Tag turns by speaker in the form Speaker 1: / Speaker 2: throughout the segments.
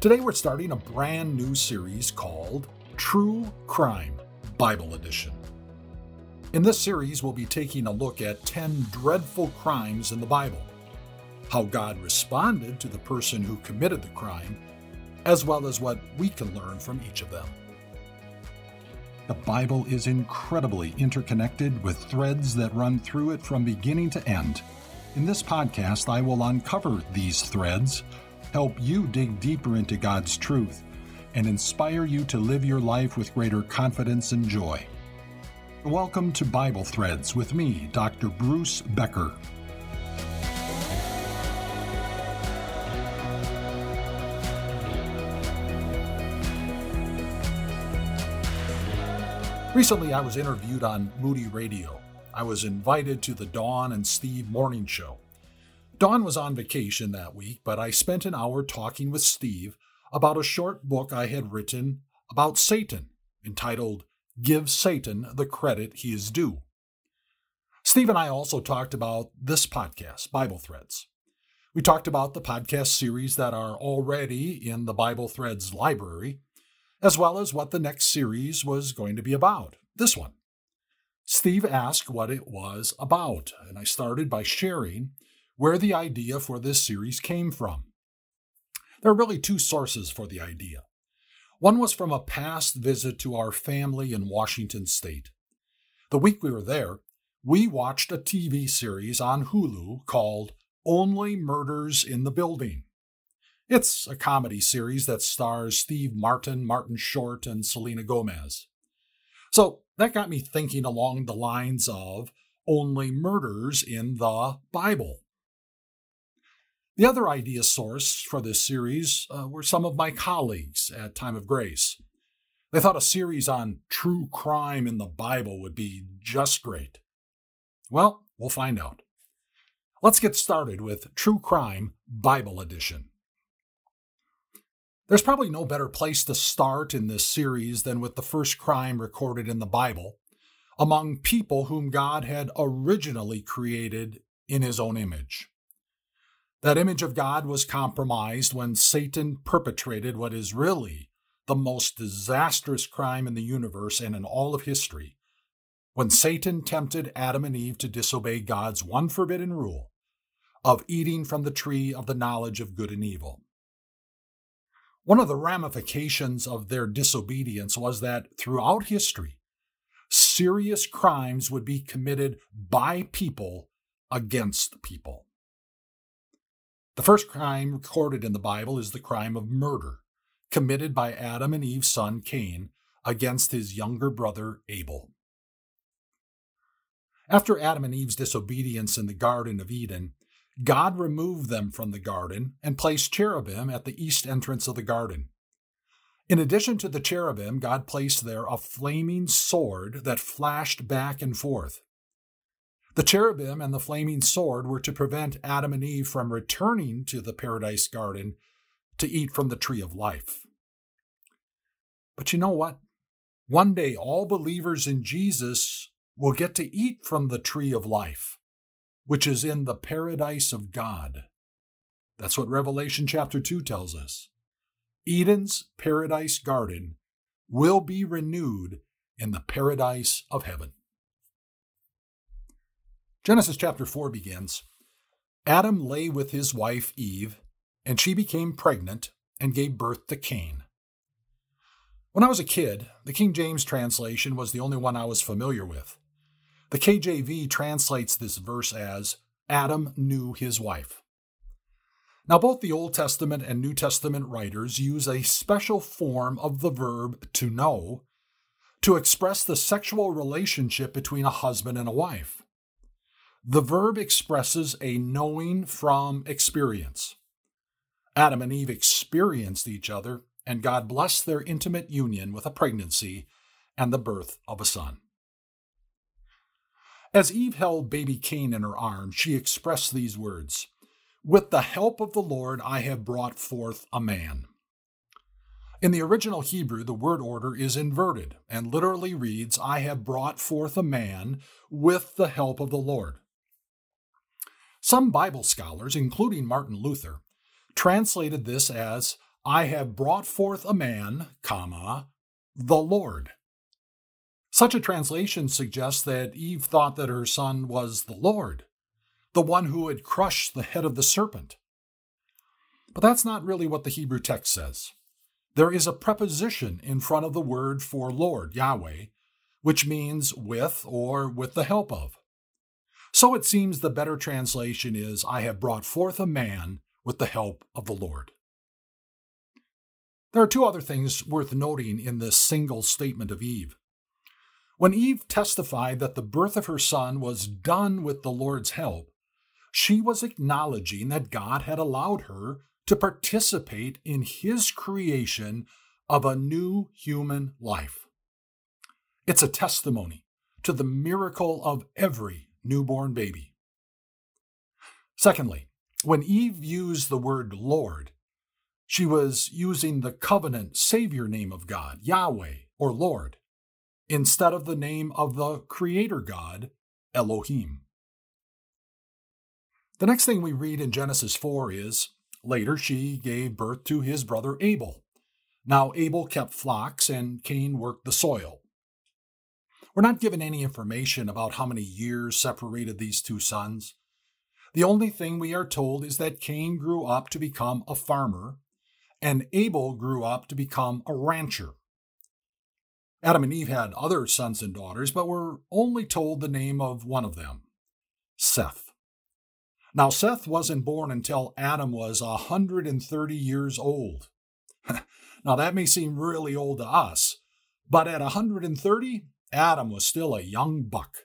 Speaker 1: Today we're starting a brand new series called True Crime Bible Edition. In this series, we'll be taking a look at 10 dreadful crimes in the Bible, how God responded to the person who committed the crime, as well as what we can learn from each of them. The Bible is incredibly interconnected with threads that run through it from beginning to end. In this podcast, I will uncover these threads help you dig deeper into God's truth, and inspire you to live your life with greater confidence and joy. Welcome to Bible Threads with me, Dr. Bruce Becker. Recently, I was interviewed on Moody Radio. I was invited to the Dawn and Steve morning show. Dawn was on vacation that week, but I spent an hour talking with Steve about a short book I had written about Satan entitled Give Satan the Credit He Is Due. Steve and I also talked about this podcast, Bible Threads. We talked about the podcast series that are already in the Bible Threads library, as well as what the next series was going to be about, this one. Steve asked what it was about, and I started by sharing where the idea for this series came from. There are really two sources for the idea. One was from a past visit to our family in Washington state. The week we were there, we watched a TV series on Hulu called Only Murders in the Building. It's a comedy series that stars Steve Martin, Martin Short, and Selena Gomez. So that got me thinking along the lines of only murders in the Bible. The other idea source for this series uh, were some of my colleagues at Time of Grace. They thought a series on true crime in the Bible would be just great. Well, we'll find out. Let's get started with True Crime Bible Edition. There's probably no better place to start in this series than with the first crime recorded in the Bible among people whom God had originally created in his own image. That image of God was compromised when Satan perpetrated what is really the most disastrous crime in the universe and in all of history. When Satan tempted Adam and Eve to disobey God's one forbidden rule of eating from the tree of the knowledge of good and evil. One of the ramifications of their disobedience was that throughout history, serious crimes would be committed by people against people. The first crime recorded in the Bible is the crime of murder, committed by Adam and Eve's son Cain against his younger brother Abel. After Adam and Eve's disobedience in the Garden of Eden, God removed them from the garden and placed cherubim at the east entrance of the garden. In addition to the cherubim, God placed there a flaming sword that flashed back and forth. The cherubim and the flaming sword were to prevent Adam and Eve from returning to the paradise garden to eat from the tree of life. But you know what? One day, all believers in Jesus will get to eat from the tree of life, which is in the paradise of God. That's what Revelation chapter 2 tells us. Eden's paradise garden will be renewed in the paradise of heaven. Genesis chapter 4 begins Adam lay with his wife Eve, and she became pregnant and gave birth to Cain. When I was a kid, the King James translation was the only one I was familiar with. The KJV translates this verse as Adam knew his wife. Now, both the Old Testament and New Testament writers use a special form of the verb to know to express the sexual relationship between a husband and a wife. The verb expresses a knowing from experience. Adam and Eve experienced each other, and God blessed their intimate union with a pregnancy and the birth of a son. As Eve held baby Cain in her arms, she expressed these words With the help of the Lord, I have brought forth a man. In the original Hebrew, the word order is inverted and literally reads, I have brought forth a man with the help of the Lord. Some Bible scholars, including Martin Luther, translated this as, I have brought forth a man, comma, the Lord. Such a translation suggests that Eve thought that her son was the Lord, the one who had crushed the head of the serpent. But that's not really what the Hebrew text says. There is a preposition in front of the word for Lord, Yahweh, which means with or with the help of. So it seems the better translation is, I have brought forth a man with the help of the Lord. There are two other things worth noting in this single statement of Eve. When Eve testified that the birth of her son was done with the Lord's help, she was acknowledging that God had allowed her to participate in his creation of a new human life. It's a testimony to the miracle of every newborn baby. Secondly, when Eve used the word Lord, she was using the covenant Savior name of God, Yahweh or Lord, instead of the name of the Creator God, Elohim. The next thing we read in Genesis 4 is later she gave birth to his brother Abel. Now Abel kept flocks and Cain worked the soil. We're not given any information about how many years separated these two sons. The only thing we are told is that Cain grew up to become a farmer, and Abel grew up to become a rancher. Adam and Eve had other sons and daughters, but we're only told the name of one of them Seth. Now, Seth wasn't born until Adam was a 130 years old. now, that may seem really old to us, but at a 130, Adam was still a young buck.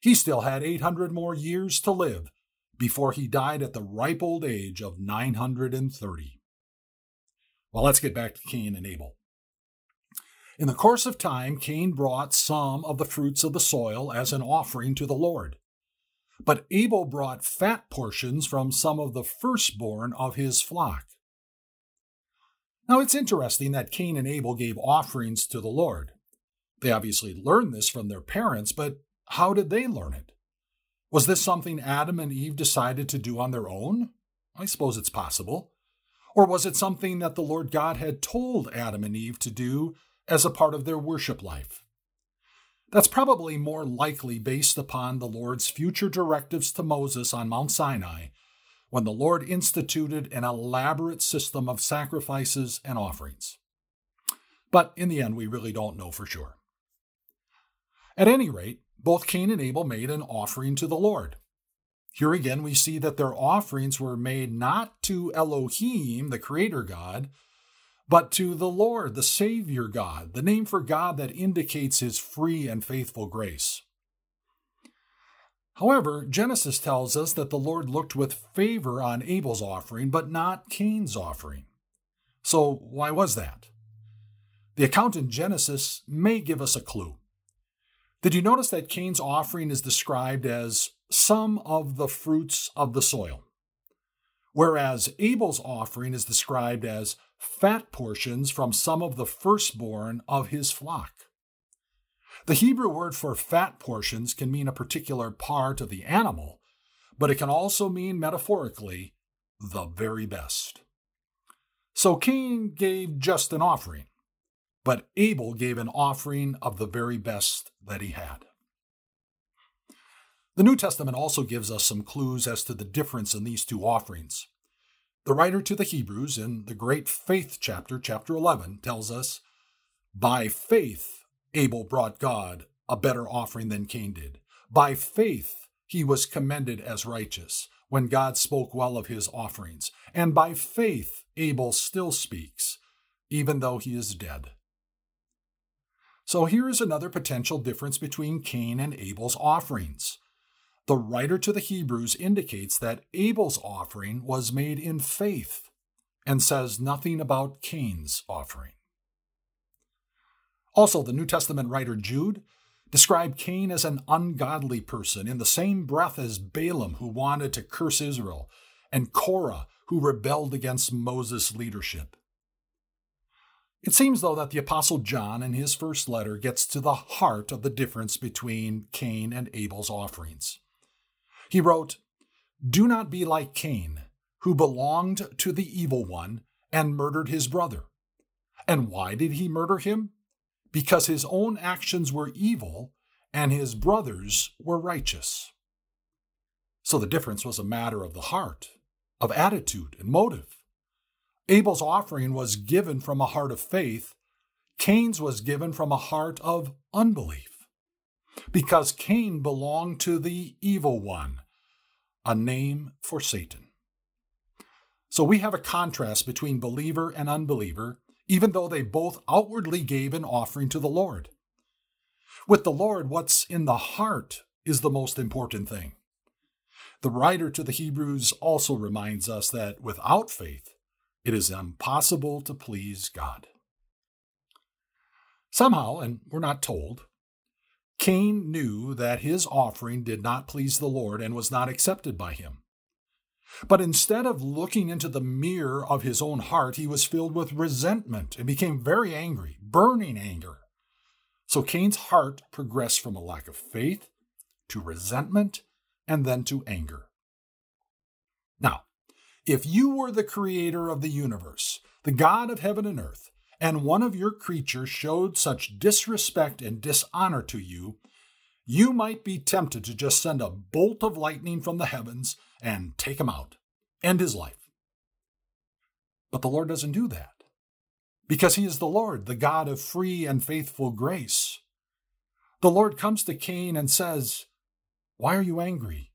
Speaker 1: He still had 800 more years to live before he died at the ripe old age of 930. Well, let's get back to Cain and Abel. In the course of time, Cain brought some of the fruits of the soil as an offering to the Lord. But Abel brought fat portions from some of the firstborn of his flock. Now it's interesting that Cain and Abel gave offerings to the Lord. They obviously learned this from their parents, but how did they learn it? Was this something Adam and Eve decided to do on their own? I suppose it's possible. Or was it something that the Lord God had told Adam and Eve to do as a part of their worship life? That's probably more likely based upon the Lord's future directives to Moses on Mount Sinai when the Lord instituted an elaborate system of sacrifices and offerings. But in the end, we really don't know for sure. At any rate, both Cain and Abel made an offering to the Lord. Here again, we see that their offerings were made not to Elohim, the Creator God, but to the Lord, the Savior God, the name for God that indicates His free and faithful grace. However, Genesis tells us that the Lord looked with favor on Abel's offering, but not Cain's offering. So, why was that? The account in Genesis may give us a clue. Did you notice that Cain's offering is described as some of the fruits of the soil, whereas Abel's offering is described as fat portions from some of the firstborn of his flock? The Hebrew word for fat portions can mean a particular part of the animal, but it can also mean metaphorically the very best. So Cain gave just an offering, but Abel gave an offering of the very best that he had. The New Testament also gives us some clues as to the difference in these two offerings. The writer to the Hebrews in the great faith chapter, chapter 11, tells us, By faith Abel brought God a better offering than Cain did. By faith he was commended as righteous when God spoke well of his offerings. And by faith Abel still speaks, even though he is dead. So here is another potential difference between Cain and Abel's offerings. The writer to the Hebrews indicates that Abel's offering was made in faith and says nothing about Cain's offering. Also, the New Testament writer Jude described Cain as an ungodly person in the same breath as Balaam, who wanted to curse Israel, and Korah, who rebelled against Moses' leadership. It seems, though, that the Apostle John in his first letter gets to the heart of the difference between Cain and Abel's offerings. He wrote, Do not be like Cain, who belonged to the evil one and murdered his brother. And why did he murder him? Because his own actions were evil and his brothers were righteous. So the difference was a matter of the heart, of attitude and motive. Abel's offering was given from a heart of faith, Cain's was given from a heart of unbelief. Because Cain belonged to the evil one, a name for Satan. So we have a contrast between believer and unbeliever, even though they both outwardly gave an offering to the Lord. With the Lord, what's in the heart is the most important thing. The writer to the Hebrews also reminds us that without faith, it is impossible to please God. Somehow, and we're not told, Cain knew that his offering did not please the Lord and was not accepted by him. But instead of looking into the mirror of his own heart, he was filled with resentment and became very angry, burning anger. So Cain's heart progressed from a lack of faith to resentment and then to anger. Now, if you were the creator of the universe, the God of heaven and earth, and one of your creatures showed such disrespect and dishonor to you, you might be tempted to just send a bolt of lightning from the heavens and take him out, end his life. But the Lord doesn't do that because he is the Lord, the God of free and faithful grace. The Lord comes to Cain and says, Why are you angry?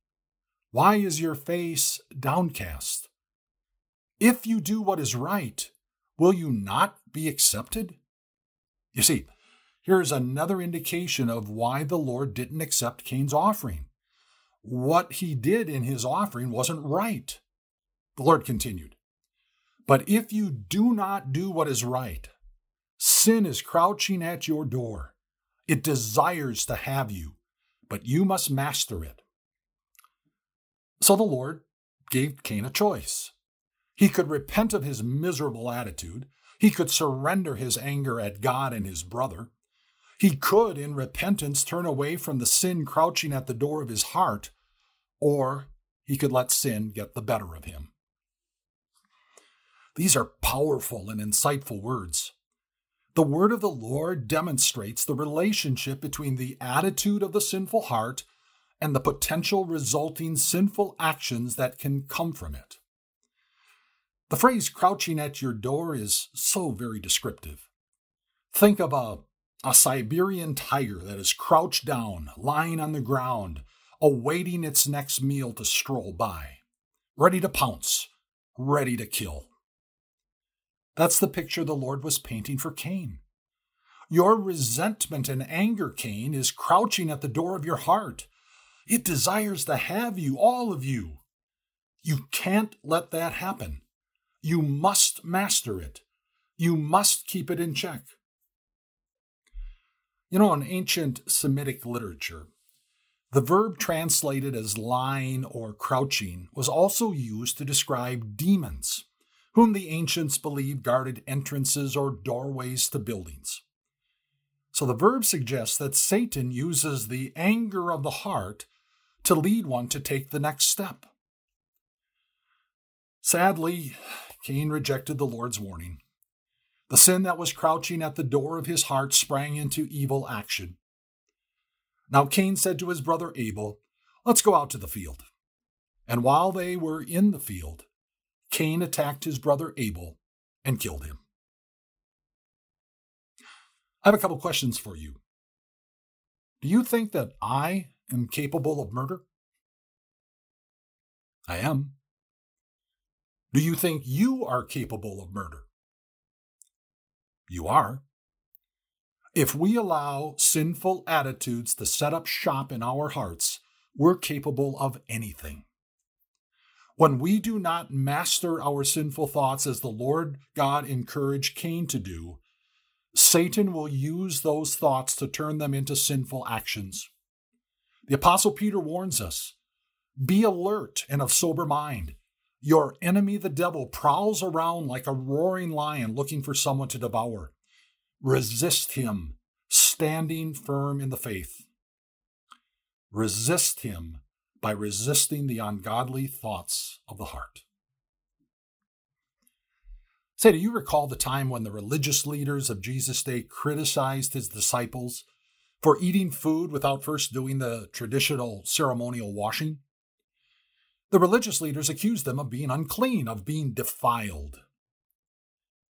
Speaker 1: Why is your face downcast? If you do what is right, will you not be accepted? You see, here's another indication of why the Lord didn't accept Cain's offering. What he did in his offering wasn't right. The Lord continued, But if you do not do what is right, sin is crouching at your door. It desires to have you, but you must master it. So the Lord gave Cain a choice. He could repent of his miserable attitude. He could surrender his anger at God and his brother. He could, in repentance, turn away from the sin crouching at the door of his heart, or he could let sin get the better of him. These are powerful and insightful words. The word of the Lord demonstrates the relationship between the attitude of the sinful heart and the potential resulting sinful actions that can come from it. The phrase crouching at your door is so very descriptive. Think of a, a Siberian tiger that is crouched down, lying on the ground, awaiting its next meal to stroll by, ready to pounce, ready to kill. That's the picture the Lord was painting for Cain. Your resentment and anger, Cain, is crouching at the door of your heart. It desires to have you, all of you. You can't let that happen. You must master it. You must keep it in check. You know, in ancient Semitic literature, the verb translated as lying or crouching was also used to describe demons, whom the ancients believed guarded entrances or doorways to buildings. So the verb suggests that Satan uses the anger of the heart to lead one to take the next step. Sadly, Cain rejected the Lord's warning. The sin that was crouching at the door of his heart sprang into evil action. Now Cain said to his brother Abel, Let's go out to the field. And while they were in the field, Cain attacked his brother Abel and killed him. I have a couple questions for you. Do you think that I am capable of murder? I am. Do you think you are capable of murder? You are. If we allow sinful attitudes to set up shop in our hearts, we're capable of anything. When we do not master our sinful thoughts as the Lord God encouraged Cain to do, Satan will use those thoughts to turn them into sinful actions. The Apostle Peter warns us be alert and of sober mind. Your enemy, the devil, prowls around like a roaring lion looking for someone to devour. Resist him, standing firm in the faith. Resist him by resisting the ungodly thoughts of the heart. Say, do you recall the time when the religious leaders of Jesus' day criticized his disciples for eating food without first doing the traditional ceremonial washing? The religious leaders accused them of being unclean, of being defiled.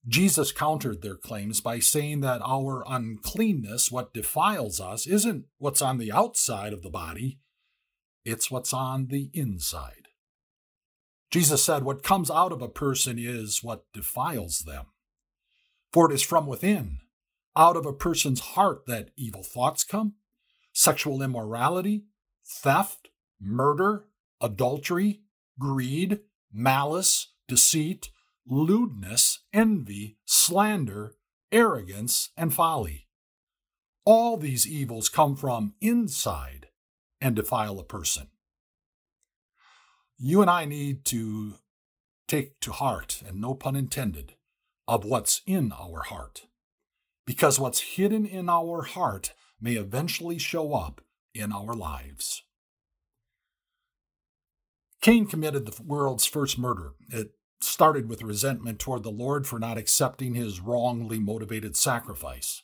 Speaker 1: Jesus countered their claims by saying that our uncleanness, what defiles us, isn't what's on the outside of the body, it's what's on the inside. Jesus said, What comes out of a person is what defiles them. For it is from within, out of a person's heart, that evil thoughts come sexual immorality, theft, murder, adultery, greed, malice, deceit, lewdness, envy, slander, arrogance, and folly. All these evils come from inside and defile a person. You and I need to take to heart, and no pun intended, of what's in our heart. Because what's hidden in our heart may eventually show up in our lives. Cain committed the world's first murder. It started with resentment toward the Lord for not accepting his wrongly motivated sacrifice.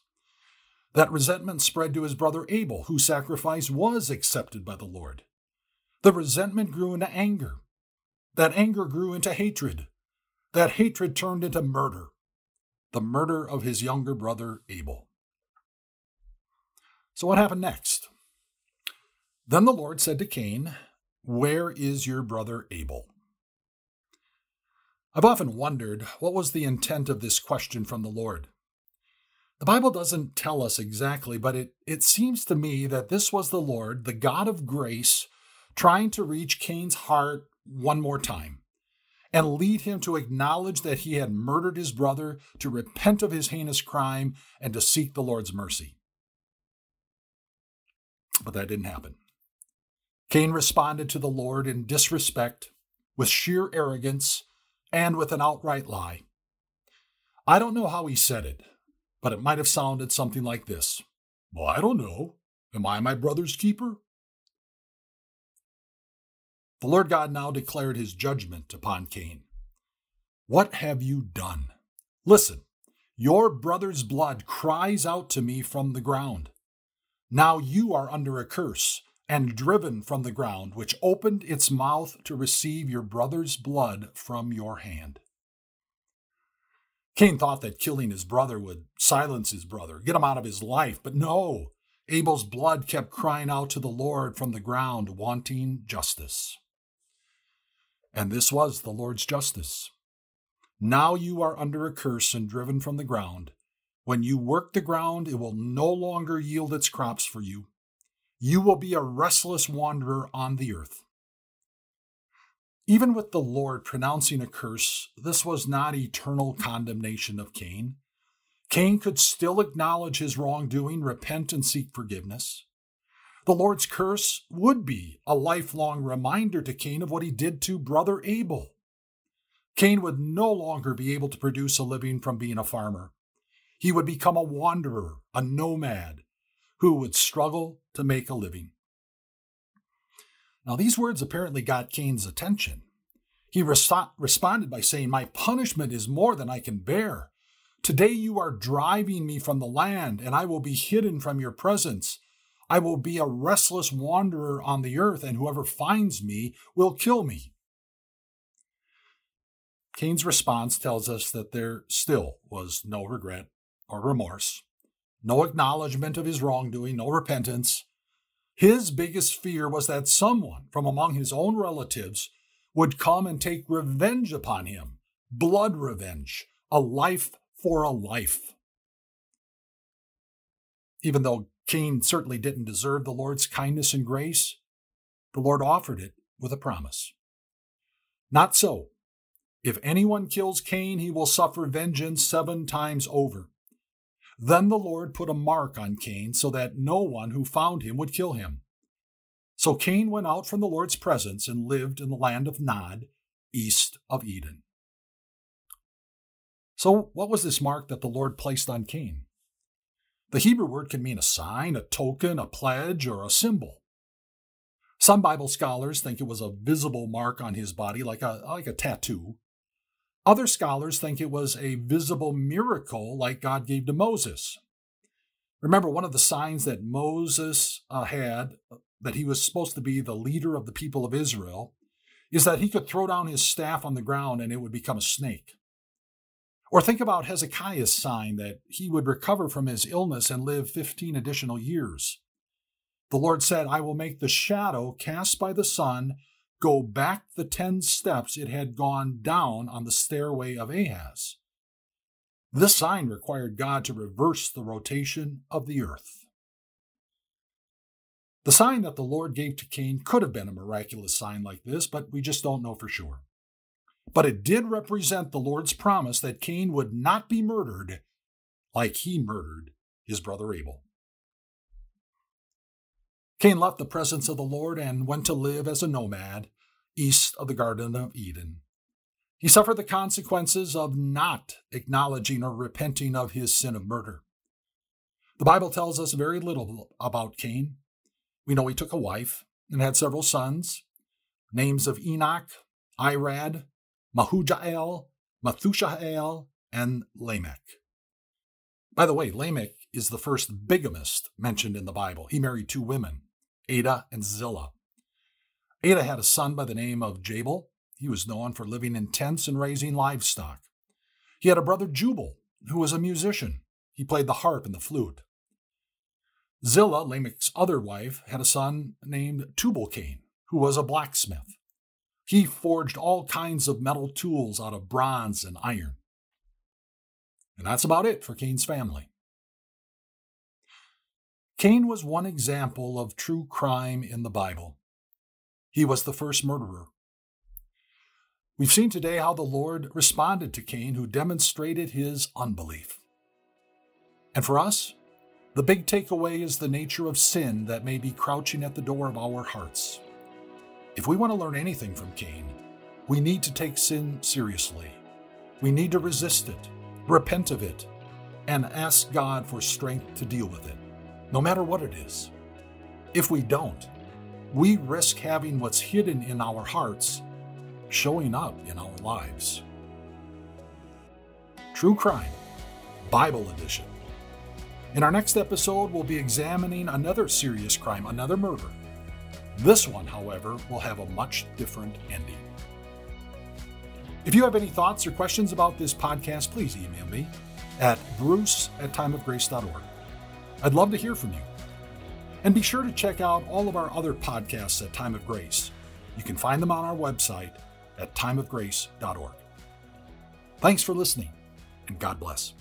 Speaker 1: That resentment spread to his brother Abel, whose sacrifice was accepted by the Lord. The resentment grew into anger. That anger grew into hatred. That hatred turned into murder. The murder of his younger brother Abel. So, what happened next? Then the Lord said to Cain, Where is your brother Abel? I've often wondered what was the intent of this question from the Lord. The Bible doesn't tell us exactly, but it, it seems to me that this was the Lord, the God of grace, trying to reach Cain's heart one more time and lead him to acknowledge that he had murdered his brother, to repent of his heinous crime, and to seek the Lord's mercy. But that didn't happen. Cain responded to the Lord in disrespect, with sheer arrogance, and with an outright lie. I don't know how he said it, but it might have sounded something like this Well, I don't know. Am I my brother's keeper? The Lord God now declared his judgment upon Cain. What have you done? Listen, your brother's blood cries out to me from the ground. Now you are under a curse and driven from the ground, which opened its mouth to receive your brother's blood from your hand. Cain thought that killing his brother would silence his brother, get him out of his life, but no. Abel's blood kept crying out to the Lord from the ground, wanting justice. And this was the Lord's justice. Now you are under a curse and driven from the ground. When you work the ground, it will no longer yield its crops for you. You will be a restless wanderer on the earth. Even with the Lord pronouncing a curse, this was not eternal condemnation of Cain. Cain could still acknowledge his wrongdoing, repent, and seek forgiveness. The Lord's curse would be a lifelong reminder to Cain of what he did to brother Abel. Cain would no longer be able to produce a living from being a farmer. He would become a wanderer, a nomad, who would struggle to make a living. Now, these words apparently got Cain's attention. He res- responded by saying, My punishment is more than I can bear. Today you are driving me from the land, and I will be hidden from your presence. I will be a restless wanderer on the earth, and whoever finds me will kill me. Cain's response tells us that there still was no regret or remorse no acknowledgement of his wrongdoing, no repentance. His biggest fear was that someone from among his own relatives would come and take revenge upon him blood revenge, a life for a life. Even though Cain certainly didn't deserve the Lord's kindness and grace, the Lord offered it with a promise. Not so. If anyone kills Cain, he will suffer vengeance seven times over. Then the Lord put a mark on Cain so that no one who found him would kill him. So Cain went out from the Lord's presence and lived in the land of Nod, east of Eden. So, what was this mark that the Lord placed on Cain? The Hebrew word can mean a sign, a token, a pledge, or a symbol. Some Bible scholars think it was a visible mark on his body, like a, like a tattoo. Other scholars think it was a visible miracle like God gave to Moses. Remember, one of the signs that Moses uh, had, that he was supposed to be the leader of the people of Israel, is that he could throw down his staff on the ground and it would become a snake. Or think about Hezekiah's sign that he would recover from his illness and live 15 additional years. The Lord said, I will make the shadow cast by the sun go back the 10 steps it had gone down on the stairway of Ahaz. This sign required God to reverse the rotation of the earth. The sign that the Lord gave to Cain could have been a miraculous sign like this, but we just don't know for sure. But it did represent the Lord's promise that Cain would not be murdered like he murdered his brother Abel. Cain left the presence of the Lord and went to live as a nomad east of the Garden of Eden. He suffered the consequences of not acknowledging or repenting of his sin of murder. The Bible tells us very little about Cain. We know he took a wife and had several sons, names of Enoch, Irad, Mahujael, Methushael, and Lamech. By the way, Lamech is the first bigamist mentioned in the Bible. He married two women, Adah and Zillah. Adah had a son by the name of Jabal, he was known for living in tents and raising livestock. He had a brother Jubal, who was a musician. He played the harp and the flute. Zillah, Lamech's other wife, had a son named Tubal-Cain, who was a blacksmith. He forged all kinds of metal tools out of bronze and iron. And that's about it for Cain's family. Cain was one example of true crime in the Bible. He was the first murderer. We've seen today how the Lord responded to Cain, who demonstrated his unbelief. And for us, the big takeaway is the nature of sin that may be crouching at the door of our hearts. If we want to learn anything from Cain, we need to take sin seriously. We need to resist it, repent of it, and ask God for strength to deal with it, no matter what it is. If we don't, we risk having what's hidden in our hearts showing up in our lives. True Crime, Bible Edition. In our next episode, we'll be examining another serious crime, another murder. This one, however, will have a much different ending. If you have any thoughts or questions about this podcast, please email me at bruce at timeofgrace.org. I'd love to hear from you. And be sure to check out all of our other podcasts at Time of Grace. You can find them on our website at timeofgrace.org. Thanks for listening, and God bless.